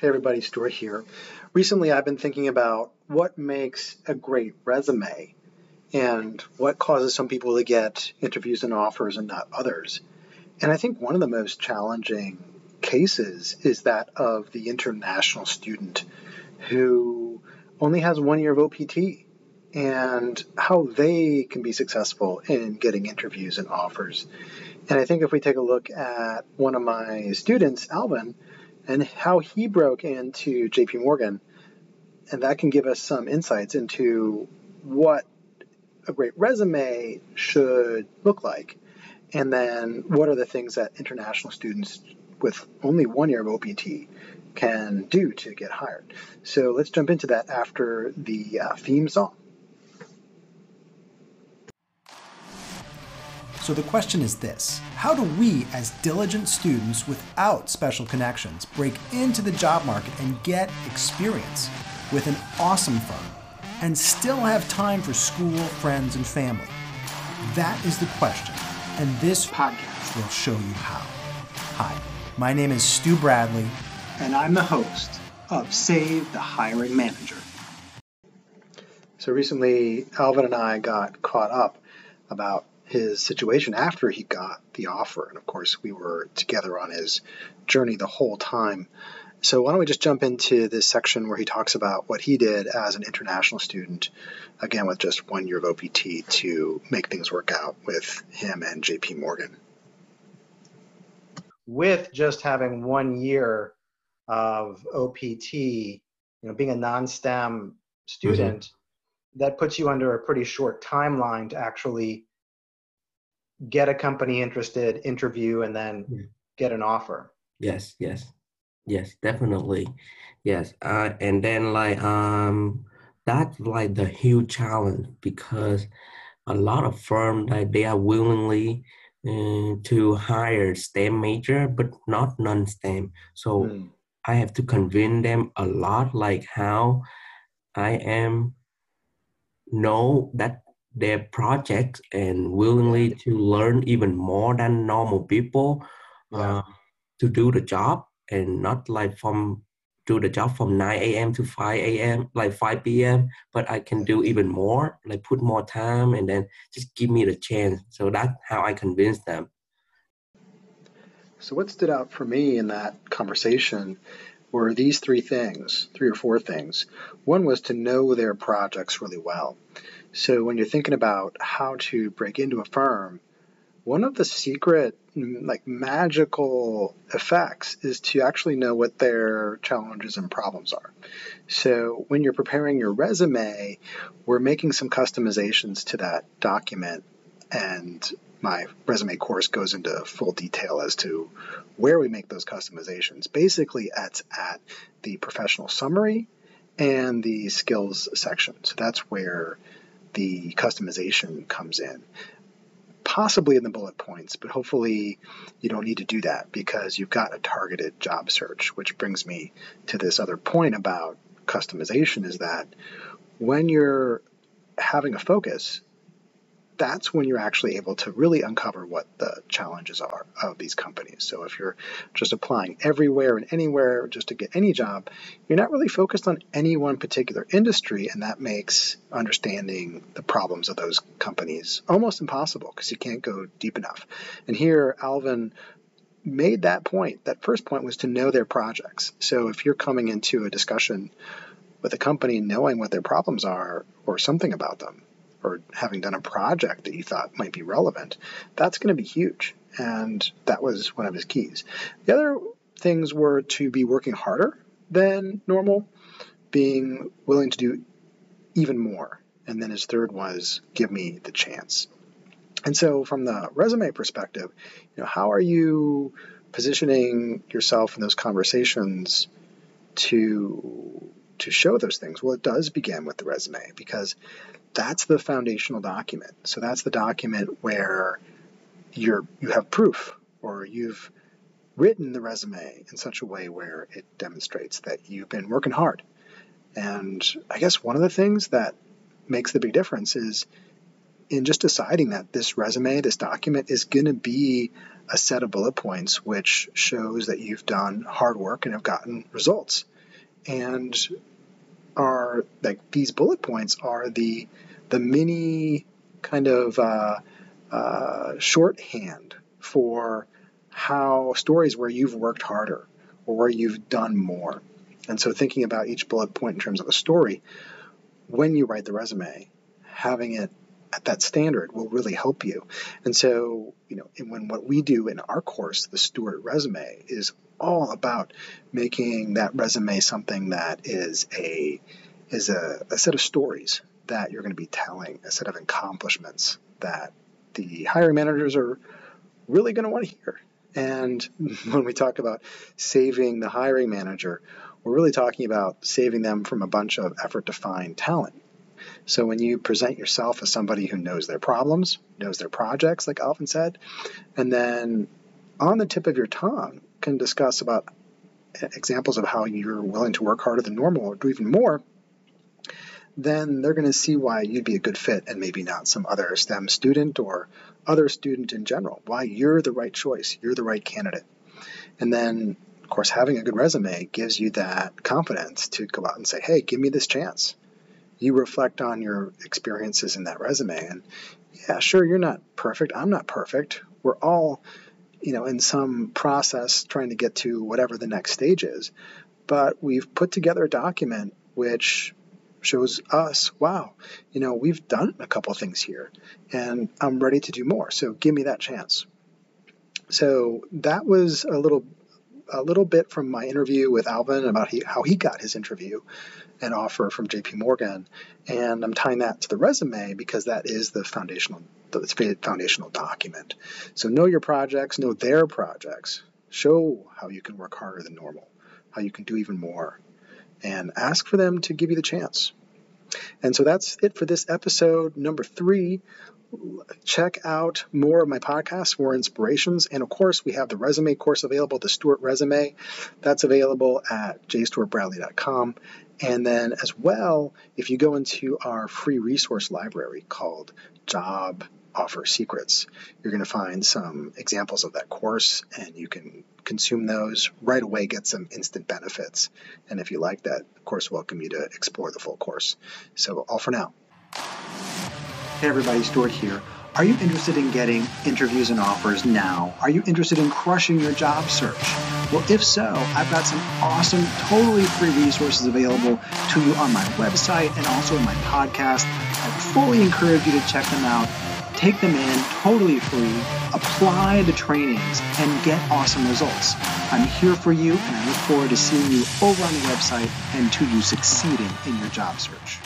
Hey everybody, Stuart here. Recently I've been thinking about what makes a great resume and what causes some people to get interviews and offers and not others. And I think one of the most challenging cases is that of the international student who only has one year of OPT and how they can be successful in getting interviews and offers. And I think if we take a look at one of my students, Alvin, and how he broke into JP Morgan, and that can give us some insights into what a great resume should look like. And then what are the things that international students with only one year of OPT can do to get hired. So let's jump into that after the uh, theme song. So the question is this How do we, as diligent students without special connections, break into the job market and get experience with an awesome firm and still have time for school, friends, and family? That is the question, and this podcast will show you how. Hi, my name is Stu Bradley. And I'm the host of Save the Hiring Manager. So recently, Alvin and I got caught up about his situation after he got the offer. And of course, we were together on his journey the whole time. So, why don't we just jump into this section where he talks about what he did as an international student, again, with just one year of OPT to make things work out with him and JP Morgan. With just having one year of OPT, you know, being a non STEM student, mm-hmm. that puts you under a pretty short timeline to actually get a company interested, interview, and then yeah. get an offer. Yes, yes, yes, definitely, yes. Uh, and then like um, that's like the huge challenge because a lot of firms like they are willingly uh, to hire STEM major, but not non-STEM. So mm. I have to convince them a lot, like how I am know that their projects and willingly to learn even more than normal people uh, to do the job and not like from do the job from 9 a.m. to 5 a.m. like 5 p.m. but I can do even more like put more time and then just give me the chance so that's how I convince them so what stood out for me in that conversation were these three things three or four things one was to know their projects really well so when you're thinking about how to break into a firm, one of the secret like magical effects is to actually know what their challenges and problems are. So when you're preparing your resume, we're making some customizations to that document and my resume course goes into full detail as to where we make those customizations. Basically, it's at the professional summary and the skills section. So that's where the customization comes in. Possibly in the bullet points, but hopefully you don't need to do that because you've got a targeted job search, which brings me to this other point about customization is that when you're having a focus, that's when you're actually able to really uncover what the challenges are of these companies. So if you're just applying everywhere and anywhere just to get any job, you're not really focused on any one particular industry, and that makes understanding the problems of those companies almost impossible because you can't go deep enough. And here, Alvin made that point. That first point was to know their projects. So if you're coming into a discussion with a company knowing what their problems are or something about them, or having done a project that you thought might be relevant, that's going to be huge. And that was one of his keys. The other things were to be working harder than normal, being willing to do even more. And then his third was give me the chance. And so, from the resume perspective, you know, how are you positioning yourself in those conversations to to show those things? Well, it does begin with the resume because that's the foundational document. So that's the document where you're you have proof or you've written the resume in such a way where it demonstrates that you've been working hard. And I guess one of the things that makes the big difference is in just deciding that this resume, this document is going to be a set of bullet points which shows that you've done hard work and have gotten results. And are like these bullet points are the the mini kind of uh, uh, shorthand for how stories where you've worked harder or where you've done more. And so thinking about each bullet point in terms of a story, when you write the resume, having it at that standard will really help you. And so, you know, and when what we do in our course, the Stewart resume, is all about making that resume something that is a is a, a set of stories that you're going to be telling, a set of accomplishments that the hiring managers are really going to want to hear. And when we talk about saving the hiring manager, we're really talking about saving them from a bunch of effort to find talent. So when you present yourself as somebody who knows their problems, knows their projects, like Alvin said, and then on the tip of your tongue can discuss about examples of how you're willing to work harder than normal or do even more, then they're going to see why you'd be a good fit and maybe not some other STEM student or other student in general, why you're the right choice, you're the right candidate. And then, of course, having a good resume gives you that confidence to go out and say, hey, give me this chance you reflect on your experiences in that resume and yeah sure you're not perfect. I'm not perfect. We're all you know in some process trying to get to whatever the next stage is. But we've put together a document which shows us wow you know we've done a couple things here and i'm ready to do more. So give me that chance. So that was a little a little bit from my interview with Alvin about he, how he got his interview and offer from JP Morgan. And I'm tying that to the resume because that is the foundational the foundational document. So know your projects, know their projects. Show how you can work harder than normal, how you can do even more, and ask for them to give you the chance. And so that's it for this episode number three check out more of my podcasts, more inspirations. And of course, we have the resume course available, the Stuart resume. That's available at jstewartbradley.com. And then, as well, if you go into our free resource library called Job Offer Secrets, you're going to find some examples of that course and you can consume those right away, get some instant benefits. And if you like that, of course, welcome you to explore the full course. So, all for now. Hey everybody, Stuart here. Are you interested in getting interviews and offers now? Are you interested in crushing your job search? Well, if so, I've got some awesome, totally free resources available to you on my website and also in my podcast. I fully encourage you to check them out. Take them in totally free, apply the trainings, and get awesome results. I'm here for you, and I look forward to seeing you over on the website and to you succeeding in your job search.